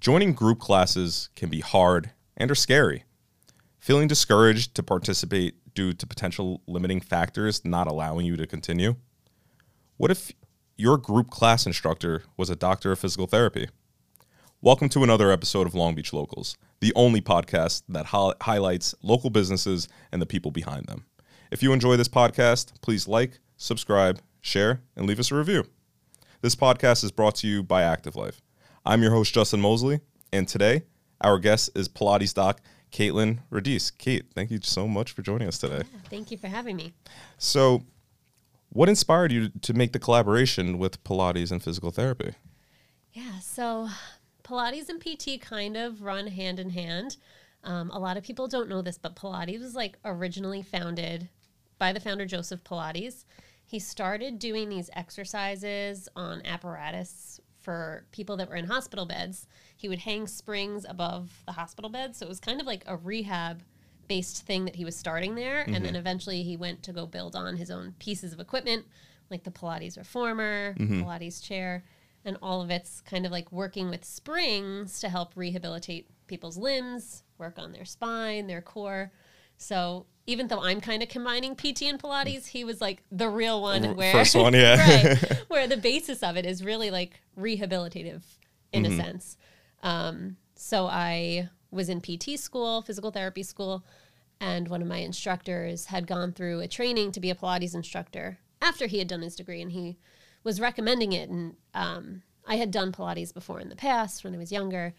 Joining group classes can be hard and or scary. Feeling discouraged to participate due to potential limiting factors not allowing you to continue? What if your group class instructor was a doctor of physical therapy? Welcome to another episode of Long Beach Locals, the only podcast that hi- highlights local businesses and the people behind them. If you enjoy this podcast, please like, subscribe, share, and leave us a review. This podcast is brought to you by Active Life. I'm your host, Justin Mosley, and today our guest is Pilates doc Katelyn Radice. Kate, thank you so much for joining us today. Thank you for having me. So, what inspired you to make the collaboration with Pilates and physical therapy? Yeah, so Pilates and PT kind of run hand in hand. Um, a lot of people don't know this, but Pilates was like originally founded by the founder Joseph Pilates. He started doing these exercises on apparatus for people that were in hospital beds. He would hang springs above the hospital beds. So it was kind of like a rehab based thing that he was starting there. And then mm-hmm. eventually he went to go build on his own pieces of equipment, like the Pilates reformer, mm-hmm. Pilates chair, and all of it's kind of like working with springs to help rehabilitate people's limbs, work on their spine, their core. So even though I'm kind of combining PT and Pilates, he was like the real one where first one, yeah. right, where the basis of it is really like rehabilitative in Mm-hmm. a sense. Um, so I was in PT school, physical therapy school, and one of my instructors had gone through a training to be a Pilates instructor after he had done his degree, and he was recommending it. And um, I had done Pilates before in the past when I was younger.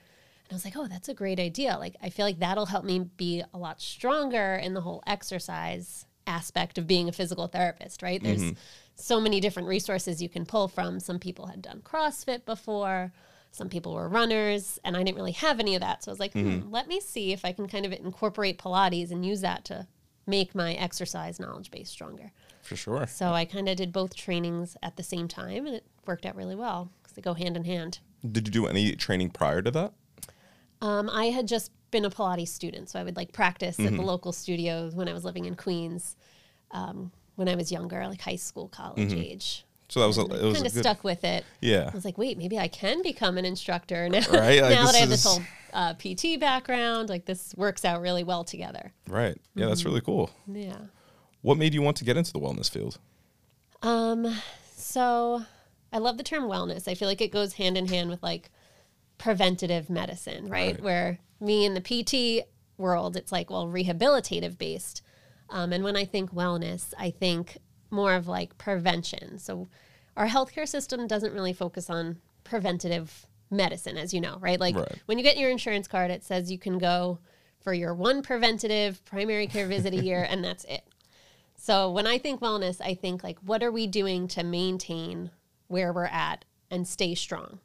And I was like, oh, that's a great idea. Like, I feel like that'll help me be a lot stronger in the whole exercise aspect of being a physical therapist, right? There's so many different resources you can pull from. Some people had done CrossFit before, some people were runners, and I didn't really have any of that. So I was like, hmm, let me see if I can kind of incorporate Pilates and use that to make my exercise knowledge base stronger. For sure. So I kind of did both trainings at the same time, and it worked out really well because they go hand in hand. Did you do any training prior to that? Um, I had just been a Pilates student, so I would like practice at the local studios when I was living in Queens. Um, when I was younger, like high school, college age, So that was a, it was kind of good, stuck with it. Yeah. I was like, wait, maybe I can become an instructor now. Right, like, now that I have this whole uh, PT background, like this works out really well together. Right. Yeah, that's really cool. Yeah. What made you want to get into the wellness field? Um, so I love the term wellness. I feel like it goes hand in hand with like preventative medicine, right? Right. Where me in the PT world, it's like, well, rehabilitative based. Um, and when I think wellness, I think more of like prevention. So our healthcare system doesn't really focus on preventative medicine, as you know, right? Like Right. when you get your insurance card, it says you can go for your one preventative primary care visit a year, and that's it. So when I think wellness, I think like, what are we doing to maintain where we're at and stay strong?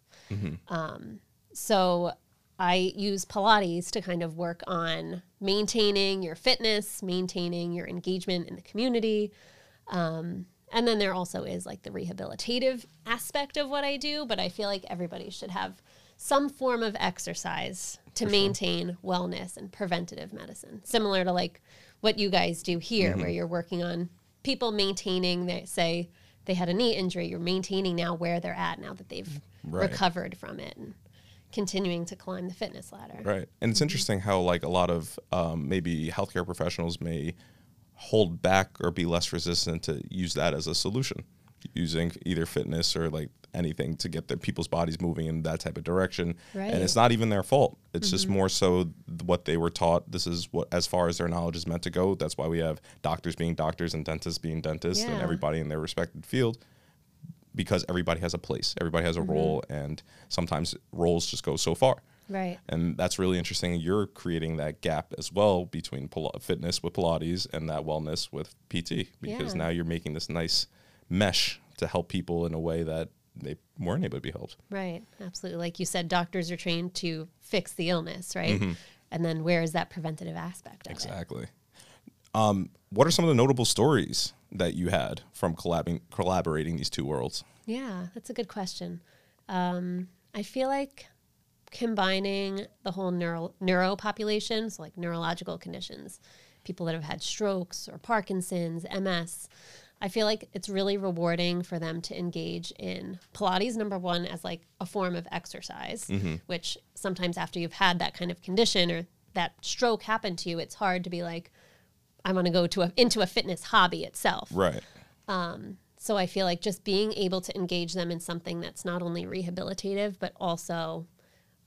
Um, so I use Pilates to kind of work on maintaining your fitness, maintaining your engagement in the community. Um, and then there also is like the rehabilitative aspect of what I do, but I feel like everybody should have some form of exercise to maintain wellness and preventative medicine, similar to like what you guys do here, where you're working on people maintaining, they say they had a knee injury, you're maintaining now where they're at now that they've Right. recovered from it continuing to climb the fitness ladder. Right. And it's interesting how like a lot of um, maybe healthcare professionals may hold back or be less resistant to use that as a solution, using either fitness or like anything to get their people's bodies moving in that type of direction. Right. And it's not even their fault. It's just more so what they were taught. This is what as far as their knowledge is meant to go. That's why we have doctors being doctors and dentists being dentists and everybody in their respected field because everybody has a place. Everybody has a role and sometimes roles just go so far. Right. And that's really interesting. You're creating that gap as well between Pil- fitness with Pilates and that wellness with PT because Yeah. now you're making this nice mesh to help people in a way that they weren't able to be helped. Right. Absolutely. Like you said, doctors are trained to fix the illness, right? Mm-hmm. And then where is that preventative aspect of it? Exactly. Um, what are some of the notable stories that you had from collabing, collaborating these two worlds? Yeah, that's a good question. Um, I feel like combining the whole neuro, neuro population, so like neurological conditions, people that have had strokes or Parkinson's, MS, I feel like it's really rewarding for them to engage in Pilates, number one, as like a form of exercise, which sometimes after you've had that kind of condition or that stroke happen to you, it's hard to be like, I want to go to a, into a fitness hobby itself. Right. Um, so I feel like just being able to engage them in something that's not only rehabilitative, but also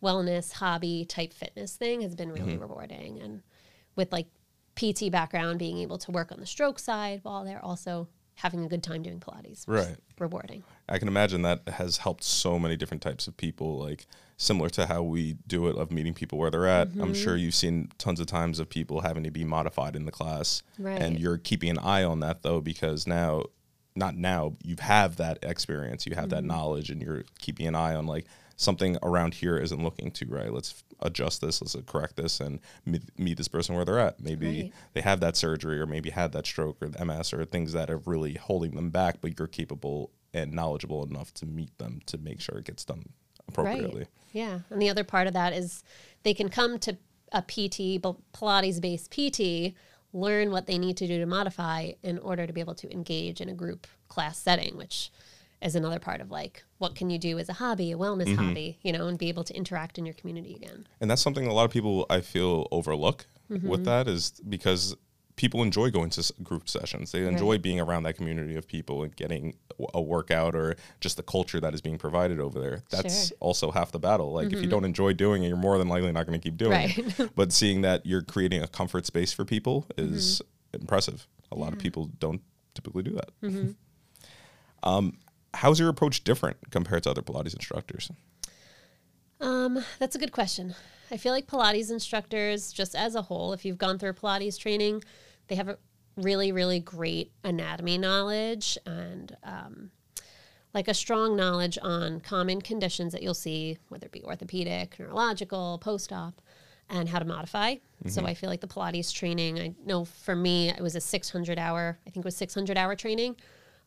wellness, hobby type fitness thing has been really mm-hmm. rewarding. And with like PT background, being able to work on the stroke side while they're also having a good time doing Pilates. Right. Rewarding. I can imagine that has helped so many different types of people, like similar to how we do it of meeting people where they're at. Mm-hmm. I'm sure you've seen tons of times of people having to be modified in the class. Right. And you're keeping an eye on that though, because now, not now, you have that experience, you have that Mm-hmm. knowledge, and you're keeping an eye on like something around here isn't looking too right. Let's adjust this, let's correct this, and meet, meet this person where they're at. Maybe Right. they have that surgery or maybe had that stroke or the MS or things that are really holding them back, but you're capable and knowledgeable enough to meet them to make sure it gets done appropriately. Right. Yeah. And the other part of that is they can come to a PT, Pilates based PT, learn what they need to do to modify in order to be able to engage in a group class setting, which is another part of like what can you do as a hobby, a wellness Mm-hmm. hobby, you know, and be able to interact in your community again. And that's something a lot of people I feel overlook Mm-hmm. with that is because people enjoy going to group sessions. They enjoy Right. being around that community of people and getting a workout or just the culture that is being provided over there. That's Sure. Mm-hmm. also half the battle. Like if you don't enjoy doing it, you're more than likely not going to keep doing Right. it. But seeing that you're creating a comfort space for people is Mm-hmm. impressive. A lot of people don't typically do that. Um, Mm-hmm. How's your approach different compared to other Pilates instructors? Um, that's a good question. I feel like Pilates instructors, just as a whole, if you've gone through Pilates training, they have a really, really great anatomy knowledge and um, like a strong knowledge on common conditions that you'll see, whether it be orthopedic, neurological, post op, and how to modify. So I feel like the Pilates training, I know for me, it was a 600 hour, I think it was 600 hour training.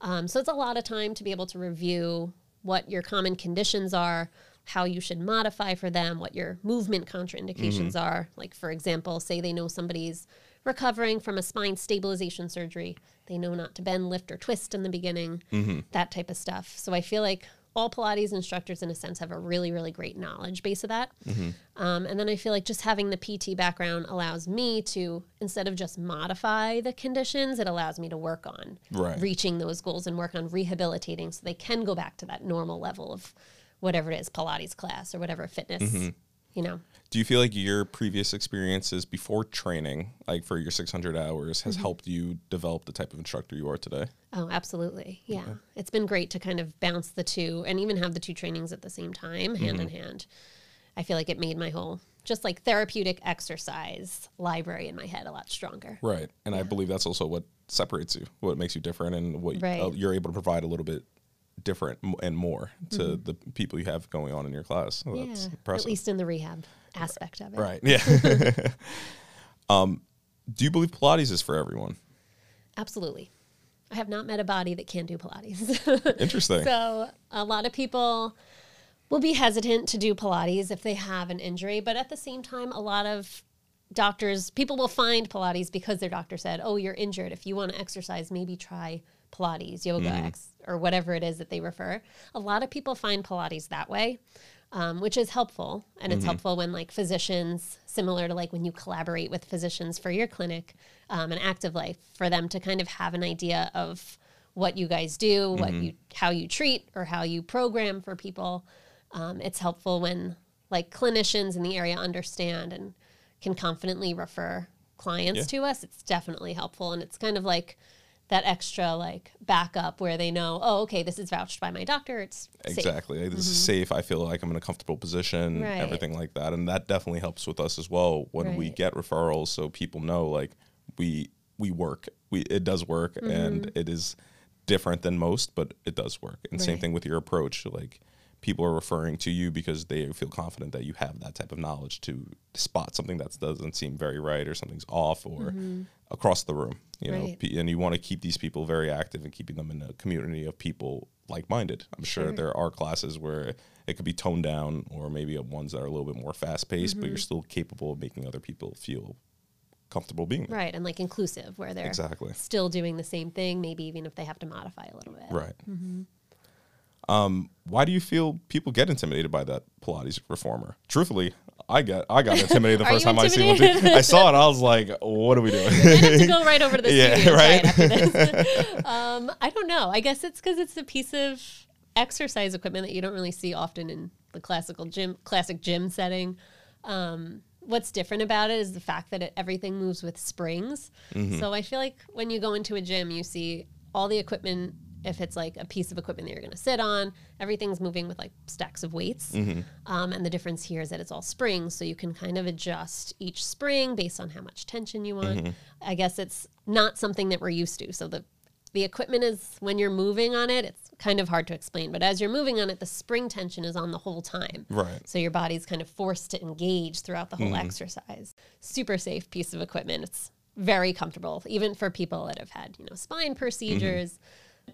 Um, so it's a lot of time to be able to review what your common conditions are, how you should modify for them, what your movement contraindications are. Like, for example, say they know somebody's recovering from a spine stabilization surgery. They know not to bend, lift, or twist in the beginning, that type of stuff. So I feel like all Pilates instructors, in a sense, have a really, really great knowledge base of that. Um, and then I feel like just having the PT background allows me to, instead of just modify the conditions, it allows me to work on Right. reaching those goals and work on rehabilitating so they can go back to that normal level of whatever it is, Pilates class or whatever fitness, you know. Do you feel like your previous experiences before training, like for your 600 hours, has Mm-hmm. helped you develop the type of instructor you are today? Oh, absolutely. Yeah. It's been great to kind of bounce the two and even have the two trainings at the same time, hand in hand. I feel like it made my whole just like therapeutic exercise library in my head a lot stronger. Right. And I believe that's also what separates you, what makes you different, and what Right. uh, you're able to provide a little bit different and more to the people you have going on in your class. So that's Mm-hmm. yeah. At least in the rehab aspect of it. Right. Yeah. um, do you believe Pilates is for everyone? Absolutely. I have not met a body that can do Pilates. Interesting. So a lot of people will be hesitant to do Pilates if they have an injury, but at the same time, a lot of doctors, people will find Pilates because their doctor said, "Oh, you're injured. If you want to exercise, maybe try Pilates, yoga, ex- or whatever it is that they refer." A lot of people find Pilates that way. Um, which is helpful, and it's helpful when like physicians, similar to like when you collaborate with physicians for your clinic, um, and active life, for them to kind of have an idea of what you guys do, what you how you treat or how you program for people. Um, it's helpful when like clinicians in the area understand and can confidently refer clients Yeah. to us. It's definitely helpful, and it's kind of like that extra like backup where they know, oh, okay, this is vouched by my doctor. It's safe. Exactly. Like, This is safe. I feel like I'm in a comfortable position, Mm-hmm. Right. everything like that. And that definitely helps with us as well when we get referrals so people know like we we work. We it does work and Mm-hmm. it is different than most, but it does work. And same thing with your approach. Like people are referring to you because they feel confident that you have that type of knowledge to spot something that doesn't seem very right or something's off or across the room. You know, Mm-hmm. Right. P- and you want to keep these people very active and keeping them in a community of people like-minded. I'm sure, Sure. there are classes where it could be toned down, or maybe ones that are a little bit more fast-paced, but you're Mm-hmm. still capable of making other people feel comfortable being there. Right. And like inclusive, where they're Exactly. still doing the same thing, maybe even if they have to modify a little bit. Right. Mm-hmm. Um, why do you feel people get intimidated by that Pilates reformer? Truthfully, I got I got intimidated the first time I seen one. I saw it. I was like, "What are we doing?" Have to go right over to the Yeah, studio right? right after this. um, I don't know. I guess it's because it's a piece of exercise equipment that you don't really see often in the classical gym, classic gym setting. Um, what's different about it is the fact that it, everything moves with springs. Mm-hmm. So I feel like when you go into a gym, you see all the equipment. If it's like a piece of equipment that you're going to sit on, everything's moving with like stacks of weights. Mm-hmm. Um, and the difference here is that it's all springs, so you can kind of adjust each spring based on how much tension you want. Mm-hmm. I guess it's not something that we're used to. So the the equipment is when you're moving on it, it's kind of hard to explain. But as you're moving on it, the spring tension is on the whole time. Right. So your body's kind of forced to engage throughout the whole exercise. Super safe piece of equipment. It's very comfortable, even for people that have had, you know, spine procedures.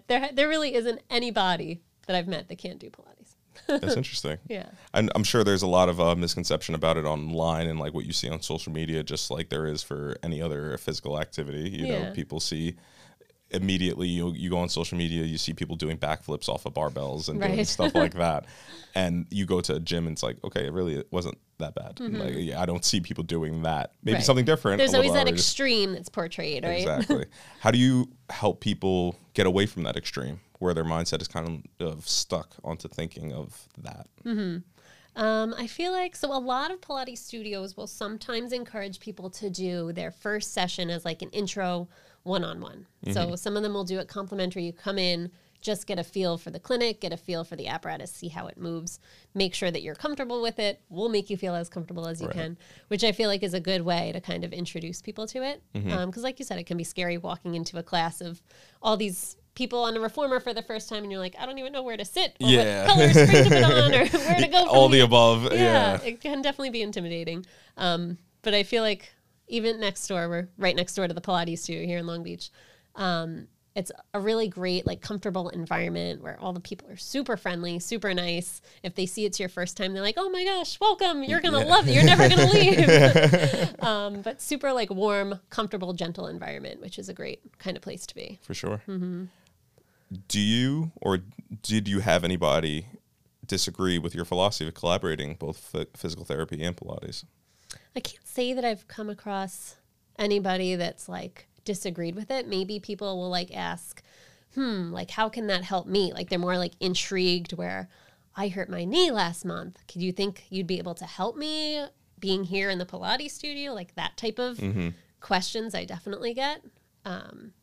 There, there really isn't anybody that I've met that can't do Pilates. That's interesting. Yeah. And I'm sure there's a lot of uh, misconception about it online and like what you see on social media, just like there is for any other physical activity. You know, people see immediately you you go on social media, you see people doing backflips off of barbells and Right. stuff like that, and you go to a gym and it's like, okay, it really wasn't that bad. Like, yeah, I don't see people doing that. Maybe Mm-hmm. Right. something different. There's always that outrageous. extreme that's portrayed, right? Exactly. How do you help people get away from that extreme where their mindset is kind of stuck onto thinking of that? Um, I feel like so a lot of Pilates studios will sometimes encourage people to do their first session as like an intro one on one. So mm-hmm. some of them will do it complimentary. You come in, just get a feel for the clinic, get a feel for the apparatus, see how it moves, make sure that you're comfortable with it. We'll make you feel as comfortable as you Right. can, which I feel like is a good way to kind of introduce people to it. Mm-hmm. Um, because, like you said, it can be scary walking into a class of all these people on a reformer for the first time, and you're like, I don't even know where to sit, or Yeah. what color spring to put on, or where to go. From All the here above. yeah, Yeah. it can definitely be intimidating. Um, but I feel like even next door, we're right next door to the Pilates studio here in Long Beach. Um, it's a really great, like, comfortable environment where all the people are super friendly, super nice. If they see it's your first time, they're like, "Oh my gosh, welcome! You're gonna love it. You're never gonna leave." um, but super, like, warm, comfortable, gentle environment, which is a great kind of place to be. For sure. Mm-hmm. Do you or did you have anybody disagree with your philosophy of collaborating both phy- physical therapy and Pilates? I can't say that I've come across anybody that's like disagreed with it. Maybe people will like ask, hmm, like how can that help me? Like they're more like intrigued where I hurt my knee last month. Could you think you'd be able to help me being here in the Pilates studio? Like that type of questions I definitely get. Um,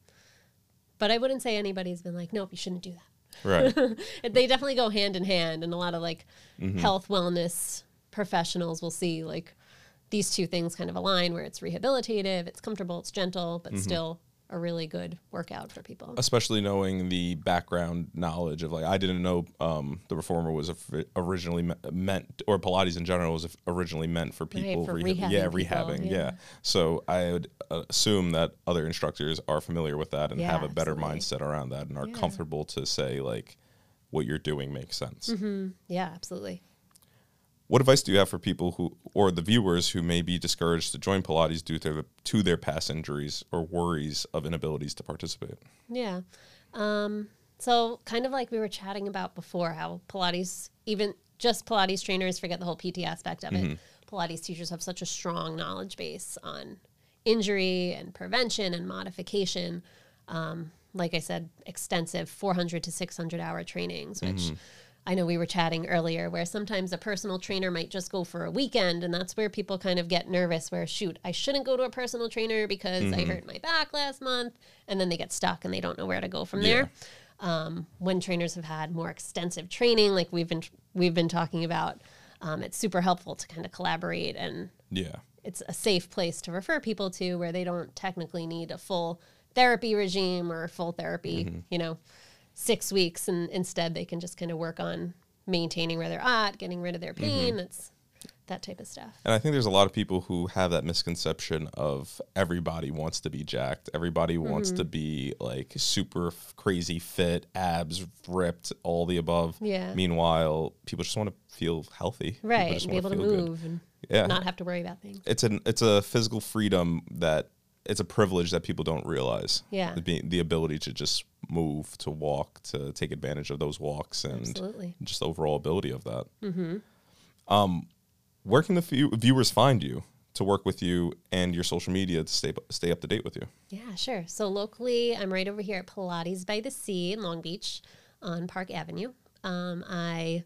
but I wouldn't say anybody's been like, nope, you shouldn't do that Right. they definitely go hand in hand and a lot of like health wellness professionals will see like these two things kind of align where it's rehabilitative it's comfortable it's gentle but still a really good workout for people Especially knowing the background knowledge of like I didn't know um, the reformer was originally me- meant or Pilates in general was originally meant for people for rehab- rehabbing yeah people, rehabbing yeah. yeah. So I would uh, assume that other instructors are familiar with that and Yeah, have a better absolutely. mindset around that and are Yeah. comfortable to say like what you're doing makes sense. yeah absolutely What advice do you have for people who, or the viewers who may be discouraged to join Pilates due to, to their past injuries or worries of inabilities to participate? Yeah. Um, so, kind of like we were chatting about before, how Pilates, even just Pilates trainers, forget the whole PT aspect of it. Pilates teachers have such a strong knowledge base on injury and prevention and modification. Um, like I said, extensive 400 to 600 hour trainings, which I know we were chatting earlier, where sometimes a personal trainer might just go for a weekend, and that's where people kind of get nervous. Where shoot, I shouldn't go to a personal trainer because I hurt my back last month, and then they get stuck and they don't know where to go from there. Um, when trainers have had more extensive training, like we've been we've been talking about, um, it's super helpful to kind of collaborate and Yeah. it's a safe place to refer people to where they don't technically need a full therapy regime or full therapy, you know, six weeks. And instead, they can just kind of work on maintaining where they're at, getting rid of their pain. It's that type of stuff. And I think there's a lot of people who have that misconception of everybody wants to be jacked. Everybody wants Mm-hmm. to be like super f- crazy fit, abs ripped, all the above. Yeah. Meanwhile, people just want to feel healthy. People Right. just And be able to feel good. move and Yeah. not have to worry about things. it's an it's a physical freedom that it's a privilege that people don't realize. Yeah. the, the ability to just move, to walk, to take advantage of those walks, and Absolutely. just the overall ability of that. Mm-hmm. Um, where can the view- viewers find you to work with you and your social media to stay stay up to date with you? Yeah, sure. So locally, I'm right over here at Pilates by the Sea in Long Beach on Park Avenue. Um, I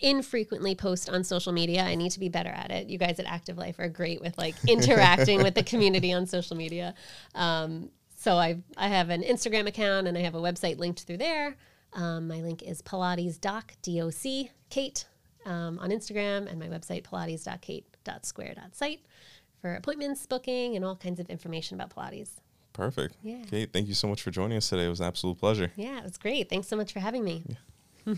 infrequently post on social media. I need to be better at it. You guys at Active Life are great with like interacting with the community on social media. Um, so I I have an Instagram account and I have a website linked through there. Um, my link is Pilates Doc D O C Kate um, on Instagram and my website Pilates pilates.kate.square.site for appointments, booking, and all kinds of information about Pilates. Perfect. Yeah. Kate, thank you so much for joining us today. It was an absolute pleasure. Yeah, it was great. Thanks so much for having me.